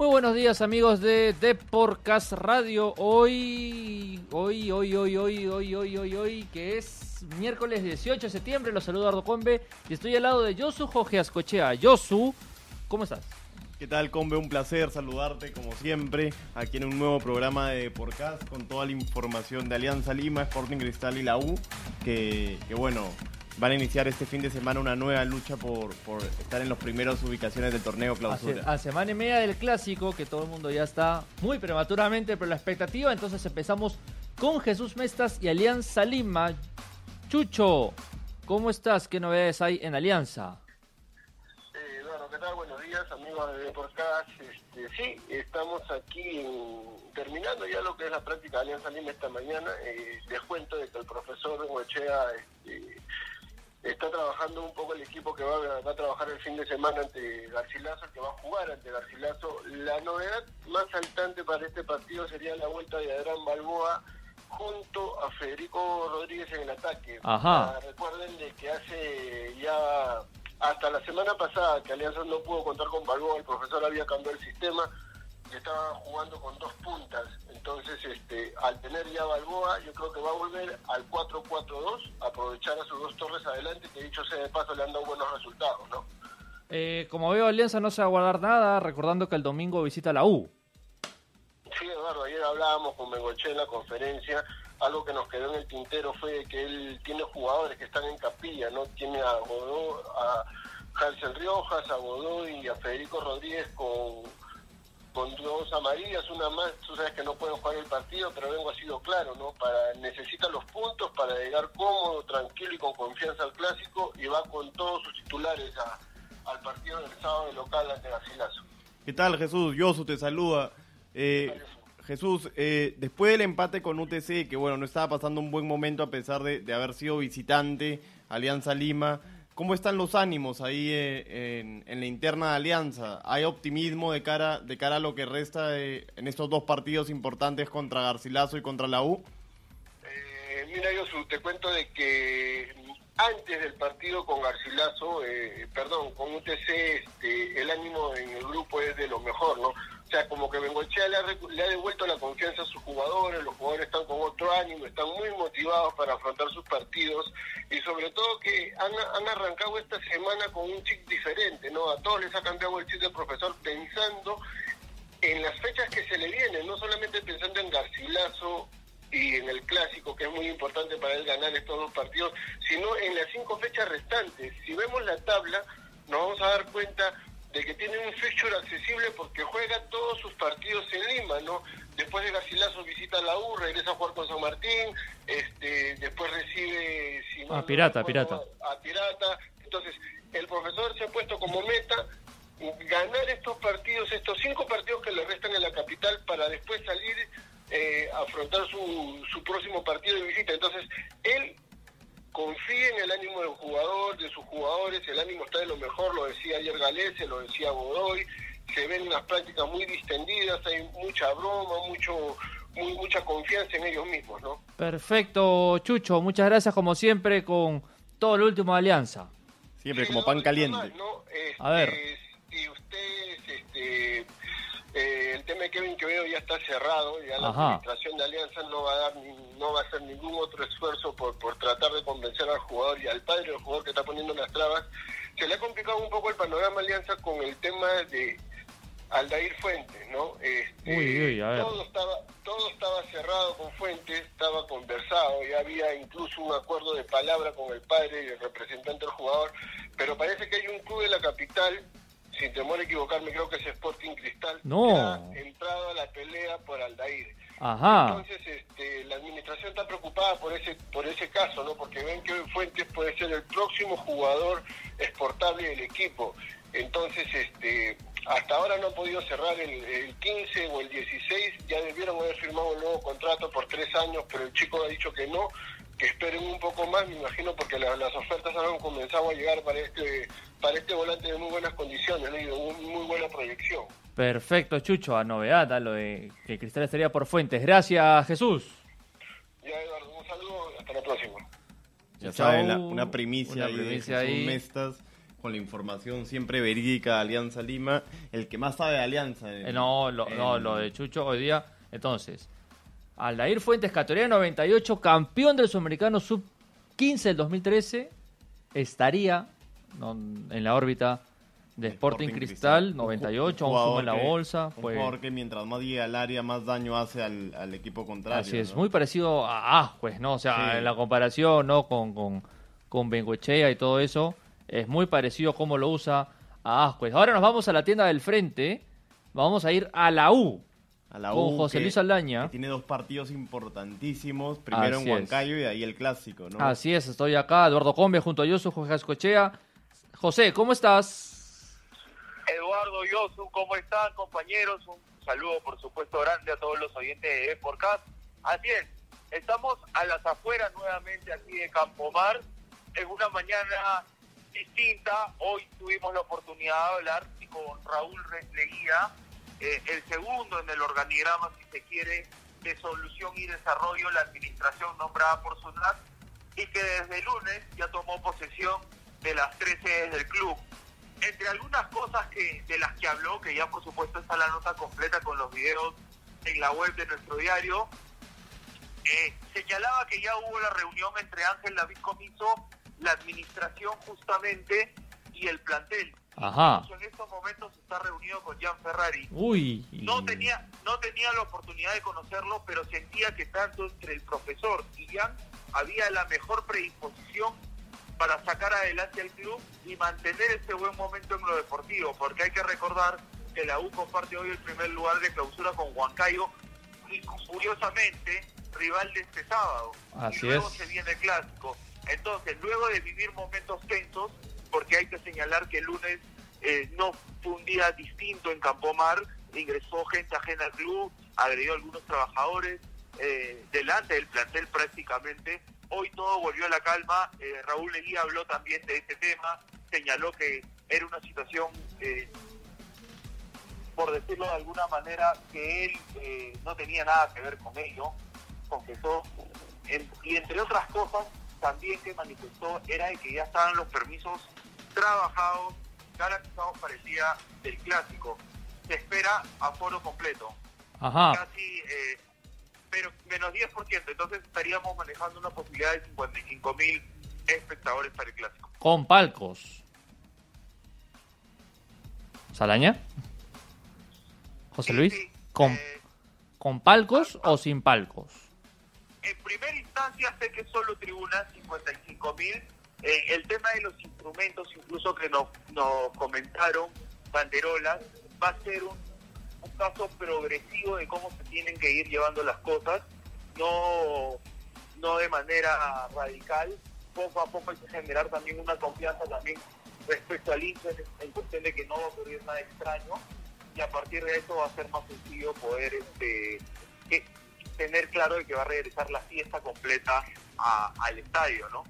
Muy buenos días amigos de Deporcast Radio. Hoy, hoy, hoy, hoy, hoy, hoy, hoy, hoy, hoy, que es miércoles 18 de septiembre. Los saludo Ardo Combe y estoy al lado de Josu Jorge Ascochea. Josu, ¿cómo estás? ¿Qué tal, Combe? Un placer saludarte como siempre aquí en un nuevo programa de Deporcast con toda la información de Alianza Lima, Sporting Cristal y la U, que, que bueno, van a iniciar este fin de semana una nueva lucha por, por estar en las primeras ubicaciones del torneo clausura. A, semana y media del clásico, que todo el mundo ya está muy prematuramente, pero la expectativa, entonces empezamos con Jesús Mestas y Alianza Lima. Chucho, ¿cómo estás? ¿Qué novedades hay en Alianza? Eh, bueno, ¿qué tal? Buenos días, amigos de Deporcast. Este, sí, estamos aquí terminando ya lo que es la práctica de Alianza Lima esta mañana. Eh, les cuento de que el profesor Huechea este, está trabajando un poco el equipo que va, a trabajar el fin de semana ante Garcilaso, que va a jugar ante Garcilaso. La novedad más saltante para este partido sería la vuelta de Adrián Balboa junto a Federico Rodríguez en el ataque. Ajá. Ah, recuerden de que hace ya hasta la semana pasada que Alianza no pudo contar con Balboa, el profesor había cambiado el sistema y estaba jugando con dos puntas. Entonces, este, al tener ya Balboa, yo creo que va a volver al 4-4-2, aprovechar a sus dos torres adelante, que dicho sea de paso le han dado buenos resultados, ¿no? Eh, como veo, Alianza no se va a guardar nada, recordando que el domingo visita la U. Sí, Eduardo, ayer hablábamos con Bengoche en la conferencia, algo que nos quedó en el tintero fue que él tiene jugadores que están en capilla, ¿no? Tiene a Godó, a Hansel Riojas, a Godoy y a Federico Rodríguez con con dos amarillas, una más, tú sabes que no pueden jugar el partido, pero vengo ha sido claro, ¿no? Para necesita los puntos para llegar cómodo, tranquilo y con confianza al clásico y va con todos sus titulares al partido del sábado de local ante Garcilaso. ¿Qué tal Jesús? Yosu te saluda. Eh, Jesús, eh, después del empate con UTC, que bueno, no estaba pasando un buen momento a pesar de, de haber sido visitante, Alianza Lima, ¿Cómo están los ánimos ahí eh, en, la interna de Alianza? ¿Hay optimismo de cara, de cara a lo que resta en estos dos partidos importantes contra Garcilaso y contra la U? Eh, mira, yo te cuento de que antes del partido con Garcilaso, eh, perdón, con UTC, este, el ánimo en el grupo es de lo mejor, ¿no? O sea, como que Bengochea le ha, le ha devuelto la confianza a sus jugadores, los jugadores están con otro ánimo, están muy motivados para afrontar sus partidos y sobre todo que han, arrancado esta semana con un chip diferente, ¿no? A todos les ha cambiado el chip del profesor pensando en las fechas que se le vienen, no solamente pensando en Garcilaso y en el clásico, que es muy importante para él ganar estos dos partidos, sino en las cinco fechas restantes. Si vemos la tabla, nos vamos a dar cuenta de que tiene un fixture accesible porque juega todos sus partidos en Lima, ¿no? Después de Garcilaso visita la U, regresa a jugar con San Martín, este, después recibe... a ah, Pirata, Pirata. A, Pirata. Entonces, el profesor se ha puesto como meta ganar estos partidos, estos cinco partidos que le restan en la capital para después salir eh, a afrontar su, su próximo partido de visita. Entonces, él confíe en el ánimo del jugador, de sus jugadores, el ánimo está de lo mejor, lo decía ayer Galese, lo decía Godoy, se ven unas prácticas muy distendidas, hay mucha broma, mucho muy, mucha confianza en ellos mismos, ¿no? Perfecto, Chucho, muchas gracias como siempre con todo el último de Alianza. Siempre como pan caliente. a ver. Este, eh, el tema de Kevin Quevedo ya está cerrado, ya la administración de Alianza no va a dar no va a hacer ningún otro esfuerzo por, por tratar de convencer al jugador y al padre del jugador que está poniendo las trabas. Se le ha complicado un poco el panorama Alianza con el tema de Aldair Fuentes, ¿no? Este, todo estaba todo estaba cerrado con Fuentes, estaba conversado, ya había incluso un acuerdo de palabra con el padre y el representante del jugador, pero parece que hay un club de la capital sin temor a equivocarme, creo que es Sporting Cristal, no. que ha entrado a la pelea por Aldair. Ajá. Entonces, este, la administración está preocupada por ese por ese caso, ¿no? Porque ven que Fuentes puede ser el próximo jugador exportable del equipo. Entonces, este, hasta ahora no han podido cerrar el, el 15 o el 16, ya debieron haber firmado un nuevo contrato por tres años, pero el chico ha dicho que no, que esperen un poco más, me imagino, porque las ofertas han comenzado a llegar para este para este volante de muy buenas condiciones de muy buena proyección. Perfecto, Chucho, a novedad, a lo de que Cristal estaría por Fuentes. Gracias, Jesús. Ya, Eduardo, un saludo, hasta la próxima. Ya saben, una primicia, una primicia ahí, Mestas. Con la información siempre verídica de Alianza Lima, el que más sabe de Alianza. Eh, no, lo, no, lo de Chucho hoy día. Entonces, Aldair Fuentes, categoría 98, campeón del Sudamericano Sub-15 del 2013, estaría en la órbita de Sporting, Cristal, 98, aún suma en la bolsa. Un jugador que mientras más llega al área, más daño hace al, equipo contrario. Así es, muy parecido a pues ¿no? O sea, en la comparación, ¿no? Con, con, con Bengoechea y todo eso, es muy parecido cómo lo usa a Ascuez. Ahora nos vamos a la tienda del frente, vamos a ir a la U. A la con José Luis Aldaña. tiene dos partidos importantísimos, primero en Huancayo y ahí el clásico, ¿no? Así es, estoy acá, Eduardo Combe junto a Yosu, Jorge Ascochea. José, ¿cómo estás? Eduardo, Yosu, ¿cómo están compañeros? Un saludo por supuesto grande a todos los oyentes de Esporcast. Así es, estamos a las afueras nuevamente aquí de Campomar, en una mañana distinta. Hoy tuvimos la oportunidad de hablar con Raúl Leguía, eh, el segundo en el organigrama, si se quiere, de solución y desarrollo, la administración nombrada por SUNAT, y que desde lunes ya tomó posesión de las tres sedes del club. Entre algunas cosas que de las que habló, que ya por supuesto está la nota completa con los videos en la web de nuestro diario, eh, señalaba que ya hubo la reunión entre Ángel David Comiso la administración justamente y el plantel. Ajá. En estos momentos está reunido con Gian Ferrari. Uy. No tenía, no tenía la oportunidad de conocerlo, pero sentía que tanto entre el profesor y Gian había la mejor predisposición para sacar adelante al club y mantener este buen momento en lo deportivo, porque hay que recordar que la U comparte hoy el primer lugar de clausura con Huancayo y curiosamente rival de este sábado. Así y luego se viene el clásico. Entonces, luego de vivir momentos tensos, porque hay que señalar que el lunes eh, no fue un día distinto en Campomar, ingresó gente ajena al club, agredió a algunos trabajadores, eh, delante del plantel prácticamente. Hoy todo volvió a la calma. Eh, Raúl Leguía habló también de este tema, señaló que era una situación, por decirlo de alguna manera, que él no tenía nada que ver con ello, confesó. y entre otras cosas, también que manifestó era de que ya estaban los permisos trabajados, garantizados para el día del clásico. Se espera a foro completo. Ajá. Casi, eh, pero menos 10%, entonces estaríamos manejando una posibilidad de 55 mil espectadores para el clásico. Con palcos. ¿Salaña? José Luis, ¿con, eh, ¿con palcos o sin palcos? En primera instancia sé que solo tribunas 55 mil. Eh, el tema de los instrumentos, incluso que nos, comentaron, banderolas, va a ser un, un caso progresivo de cómo se tienen que ir llevando las cosas, no, no de manera radical. Poco a poco hay que generar también una confianza también respecto al INSE en cuestión de que no va a ocurrir nada extraño y a partir de eso va a ser más sencillo poder este que, tener claro de que va a regresar la fiesta completa al estadio, ¿no?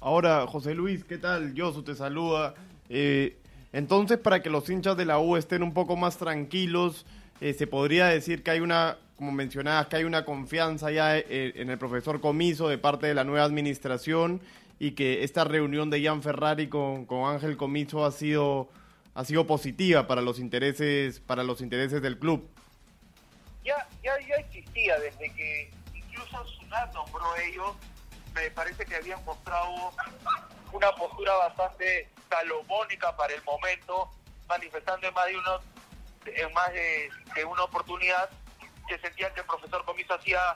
Ahora, José Luis, ¿qué tal? Yosu te saluda. Eh, entonces, para que los hinchas de la U estén un poco más tranquilos, eh, se podría decir que hay una, como mencionabas, que hay una confianza ya eh, en el profesor Comiso de parte de la nueva administración y que esta reunión de Ian Ferrari con, con Ángel Comiso ha sido, ha sido positiva para los intereses, para los intereses del club ya, ya, ya existía desde que incluso Sunat nombró ellos, me parece que habían mostrado una postura bastante salomónica para el momento, manifestando en más de uno, en más de, una oportunidad que sentían que el profesor Comiso hacía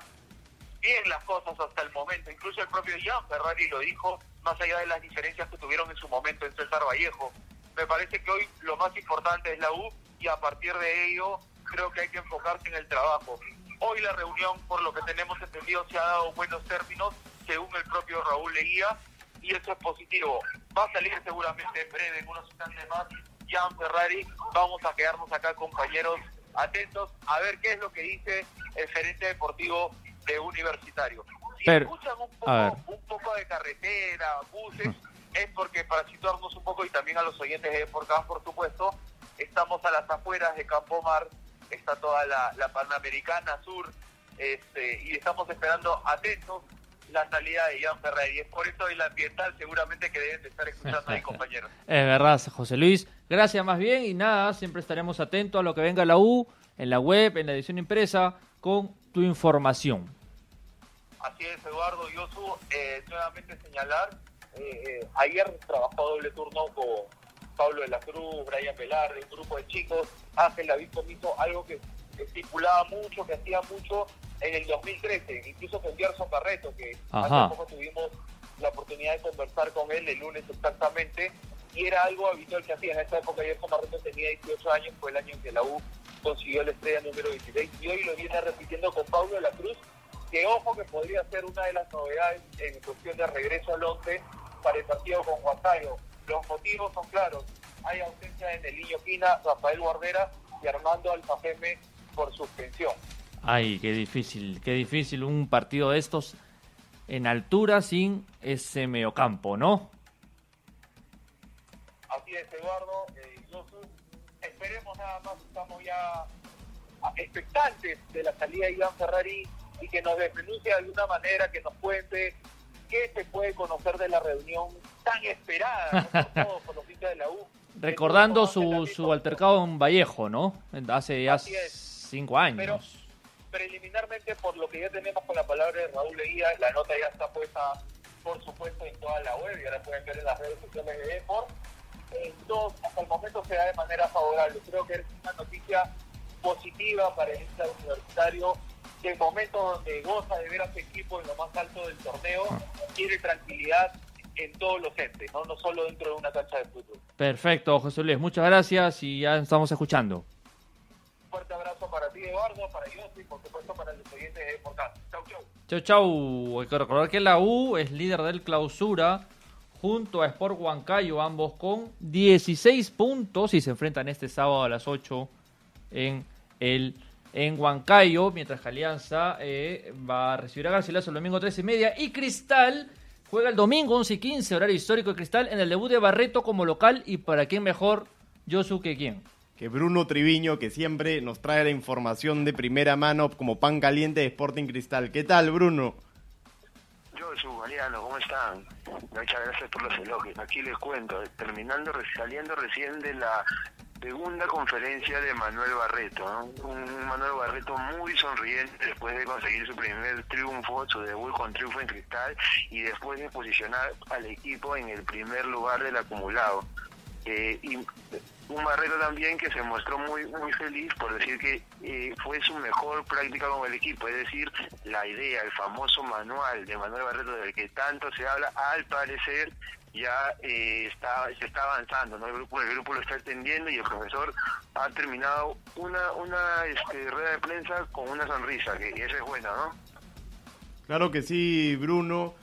bien las cosas hasta el momento. Incluso el propio Ian Ferrari lo dijo, más allá de las diferencias que tuvieron en su momento en César Vallejo. Me parece que hoy lo más importante es la U y a partir de ello creo que hay que enfocarse en el trabajo. Hoy la reunión, por lo que tenemos entendido, se ha dado buenos términos, según el propio Raúl Leguía, y eso es positivo. Va a salir seguramente en breve, en unos instantes más, Jan Ferrari. Vamos a quedarnos acá, compañeros, atentos a ver qué es lo que dice el gerente deportivo de Universitario. Si escuchan un poco, un poco de carretera, buses, es porque para situarnos un poco y también a los oyentes de Deportes, por supuesto, estamos a las afueras de Campo Mar está toda la, Panamericana Sur, este, y estamos esperando atentos la salida de Ian Ferrer. Y es por eso el ambiental seguramente que deben de estar escuchando ahí, compañeros. Es verdad, José Luis. Gracias más bien y nada, siempre estaremos atentos a lo que venga la U, en la web, en la edición impresa, con tu información. Así es, Eduardo Yosu. Eh, nuevamente señalar, eh, eh, ayer trabajó doble turno con Pablo de la Cruz, Brian Velarde, un grupo de chicos. Ángel David Comiso, algo que estipulaba mucho, que hacía mucho en el 2013, incluso con Gerson Barreto, que hace poco tuvimos la oportunidad de conversar con él el lunes exactamente, y era algo habitual que hacía. En esa época Gerson Barreto tenía 18 años, fue el año en que la U consiguió la estrella número 26, y hoy lo viene repitiendo con Pablo de la Cruz, que ojo que podría ser una de las novedades en cuestión de regreso al 11 para el partido con Huancayo. Los motivos son claros, hay ausencia en el niño Quina, Rafael Guardera y Armando Alfajeme por suspensión. Ay, qué difícil, qué difícil un partido de estos en altura sin ese mediocampo, ¿no? Así es, Eduardo. Eh, esperemos nada más, estamos ya expectantes de la salida de Iván Ferrari y que nos denuncie de alguna manera, que nos cuente qué se puede conocer de la reunión tan esperada por todos, por los de la U. Recordando su, su altercado en Vallejo, ¿no? Hace ya cinco años preliminarmente, por lo que ya tenemos con la palabra de Raúl Leguía, la nota ya está puesta, por supuesto, en toda la web y ahora pueden ver en las redes sociales de Deport. Entonces, hasta el momento se da de manera favorable. Creo que es una noticia positiva para el universitario que en momentos donde goza de ver a su equipo en lo más alto del torneo, quiere tranquilidad en todos los entes, ¿no? no solo dentro de una cancha de fútbol. Perfecto, José Luis, muchas gracias y ya estamos escuchando fuerte abrazo para ti, Eduardo, para Yossi y por supuesto para los oyentes de Podcast. Chau, chau. Chau, chau. Hay que recordar que la U es líder del clausura junto a Sport Huancayo, ambos con 16 puntos y se enfrentan este sábado a las 8 en el en Huancayo, mientras que Alianza eh, va a recibir a Garcilaso el domingo 13 y media y Cristal juega el domingo 11 y 15, horario histórico de Cristal, en el debut de Barreto como local y para quién mejor, Josu que quién que Bruno Triviño, que siempre nos trae la información de primera mano como pan caliente de Sporting Cristal. ¿Qué tal, Bruno? Yo, su Mariano, ¿cómo están? Muchas gracias por los elogios. Aquí les cuento, terminando, saliendo recién de la segunda conferencia de Manuel Barreto, un Manuel Barreto muy sonriente después de conseguir su primer triunfo, su debut con triunfo en cristal y después de posicionar al equipo en el primer lugar del acumulado. Eh, y un Barreto también que se mostró muy muy feliz por decir que eh, fue su mejor práctica con el equipo, es decir, la idea, el famoso manual de Manuel Barreto del que tanto se habla, al parecer ya eh, está se está avanzando, ¿no? el grupo el grupo lo está extendiendo y el profesor ha terminado una una este, rueda de prensa con una sonrisa, que eso es bueno, ¿no? Claro que sí, Bruno.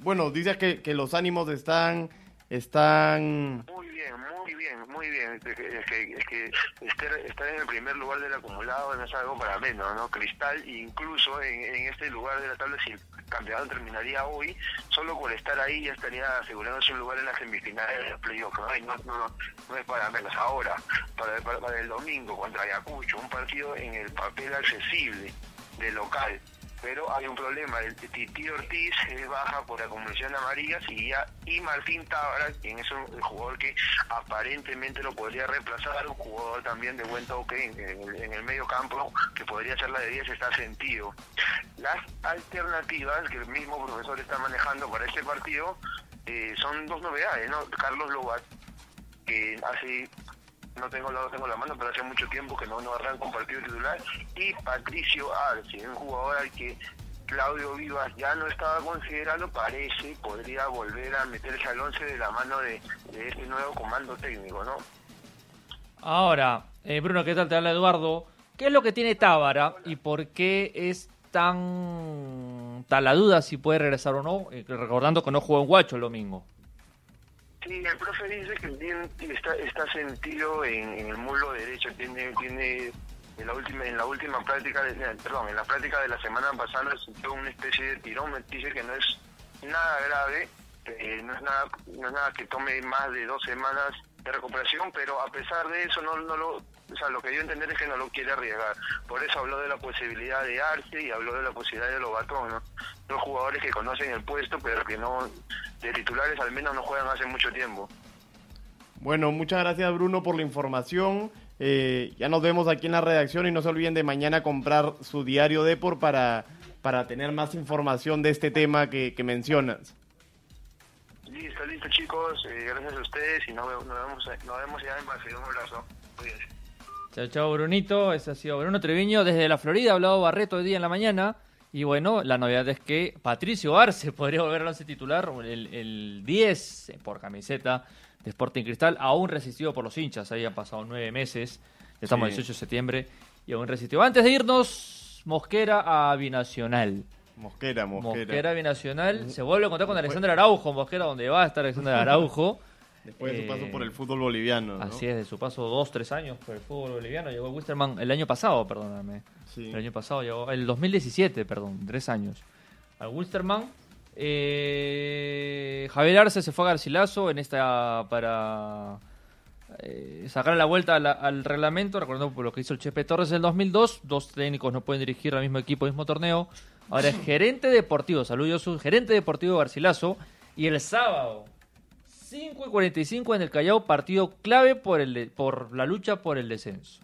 bueno, dices que, que los ánimos están están... Muy muy bien, muy bien. Es que, es que estar, en el primer lugar del acumulado no es algo para menos, ¿no? Cristal, incluso en, este lugar de la tabla, si el campeonato terminaría hoy, solo por estar ahí ya estaría asegurándose un lugar en las semifinales del playoff. No, no, no, es para menos. Ahora, para, para el domingo contra Ayacucho, un partido en el papel accesible de local pero hay un problema, el Titi Ortiz es baja por acumulación de amarillas y ya y Martín Tábara, quien es un jugador que aparentemente lo podría reemplazar, un jugador también de buen toque en, el, medio campo, que podría ser la de 10, está sentido. Las alternativas que el mismo profesor está manejando para este partido eh, son dos novedades, ¿no? Carlos Lobat, que hace no tengo, no tengo la mano, pero hace mucho tiempo que no, no arranca un partido titular, y Patricio Arce, un jugador al que Claudio Vivas ya no estaba considerando, parece, podría volver a meterse al 11 de la mano de, este nuevo comando técnico, ¿no? Ahora, eh, Bruno, ¿qué tal? Te habla Eduardo. ¿Qué es lo que tiene Tábara y por qué es tan tal la duda si puede regresar o no? Eh, recordando que no jugó en Guacho el domingo. Sí, el profe dice que bien está, está sentido en, el muslo derecho, tiene, tiene en la última, en la última práctica, de, perdón, en la práctica de la semana pasada sintió una especie de tirón, me dice que no es nada grave, eh, no es nada, no es nada que tome más de dos semanas de recuperación, pero a pesar de eso, no, no lo, o sea, lo que dio a entender es que no lo quiere arriesgar. Por eso habló de la posibilidad de Arce y habló de la posibilidad de Lobatón, ¿no? Dos jugadores que conocen el puesto, pero que no, de titulares al menos no juegan hace mucho tiempo. Bueno, muchas gracias Bruno por la información. Eh, ya nos vemos aquí en la redacción y no se olviden de mañana comprar su diario Depor para, para tener más información de este tema que, que mencionas. Listo, listo chicos, eh, gracias a ustedes y nos, vemos, nos, vemos, nos vemos ya en Barcelona. Un abrazo. Cuídense. Chao, chao, Brunito. Ese ha sido Bruno Treviño desde la Florida. Ha hablado Barreto hoy día en la mañana. Y bueno, la novedad es que Patricio Arce podría volver a ser titular, el, el 10 por camiseta de Sporting Cristal, aún resistido por los hinchas. Ahí han pasado nueve meses. Ya estamos Sí. 18 de septiembre y aún resistió. Antes de irnos, Mosquera a Binacional. Mosquera, Mosquera. Mosquera Binacional. Se vuelve a contar con Alexander Araujo. Mosquera, donde va a estar Alexander Araujo. Después de su paso Eh, por el fútbol boliviano. ¿no? Así es, de su paso dos, tres años por el fútbol boliviano. Llegó Wisterman el año pasado, perdóname. Sí. El año pasado llegó, el 2017, perdón, tres años. Al Wilstermann. Eh, Javier Arce se fue a Garcilaso en esta para eh, sacar la vuelta a la- al reglamento, recordando por lo que hizo el Chepe Torres en el 2002. Dos técnicos no pueden dirigir al mismo equipo, al mismo torneo. Ahora es gerente deportivo, saludos gerente deportivo de Garcilaso. Y el sábado, 5 y 45 en el Callao, partido clave por, el por la lucha por el descenso.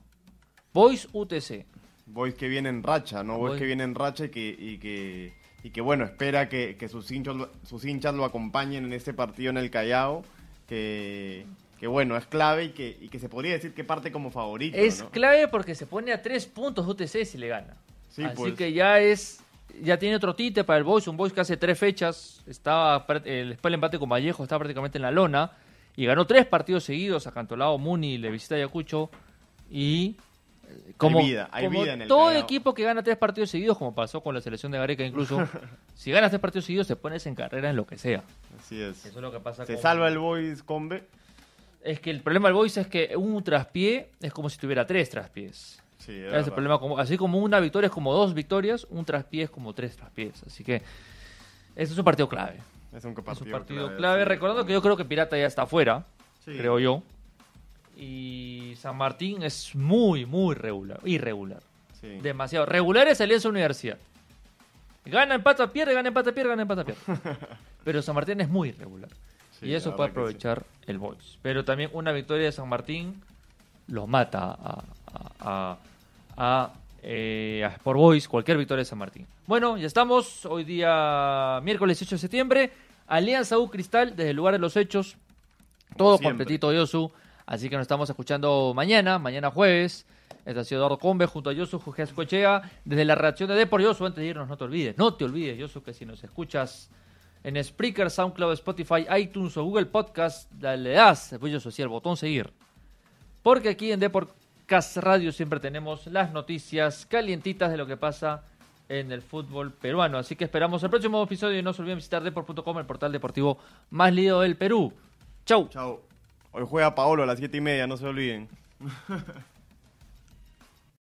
Boys UTC. Boys que viene en racha, ¿no? Boys Boys- que viene en racha y que, y que, y que bueno, espera que, que sus, hinchas, lo- sus hinchas lo acompañen en este partido en el Callao, que, que bueno, es clave y que, y que se podría decir que parte como favorito, Es ¿no? clave porque se pone a tres puntos UTC si le gana. Sí, Así pues. que ya es. Ya tiene otro tite para el Boys, un Boys que hace tres fechas, estaba eh, después del empate con Vallejo, estaba prácticamente en la lona, y ganó tres partidos seguidos, acantolado Muni, le visita Ayacucho, y eh, como, vida, hay como vida en el todo Callao. equipo que gana tres partidos seguidos, como pasó con la selección de Gareca incluso, si ganas tres partidos seguidos te pones en carrera en lo que sea. Así es. Eso es lo que pasa Se con- salva el Boys Combe. Es que el problema del Boys es que un traspié es como si tuviera tres traspiés. Sí, es es el problema. Como, así como una victoria es como dos victorias, un traspié es como tres traspiés. Así que este es un partido clave. Es un Es partido, un partido clave. clave. sí. Recordando que yo creo que Pirata ya está afuera, creo yo. Y San Martín es muy, muy regular. Irregular. Demasiado. Regular es Alianza Universidad. Gana, empata, pierde, gana, empata, pierde, gana, empata, pierde. Pero San Martín es muy irregular. Y eso puede aprovechar el Boys. Pero también una victoria de San Martín los mata a, a, a, a, eh, a Sport Boys, cualquier victoria de San Martín. Bueno, ya estamos. Hoy día, miércoles 18 de septiembre. Alianza U Cristal, desde el lugar de los hechos. Todo siempre. completito, Yosu. Así que nos estamos escuchando mañana, mañana jueves. Este ha sido Eduardo Combe junto a Yosu Jujés Cochea. Desde la redacción de Depor, Yosu, antes de irnos, no te olvides, no te olvides, Yosu, que si nos escuchas en Spreaker, SoundCloud, Spotify, iTunes o Google Podcast, le das, después Yosu, sí, el botón seguir. Porque aquí en Deportcast Radio siempre tenemos las noticias calientitas de lo que pasa en el fútbol peruano. Así que esperamos el próximo episodio y no se olviden visitar deport.com, el portal deportivo más lío del Perú. Chau. Chao. Hoy juega Paolo a las siete y media, no se olviden.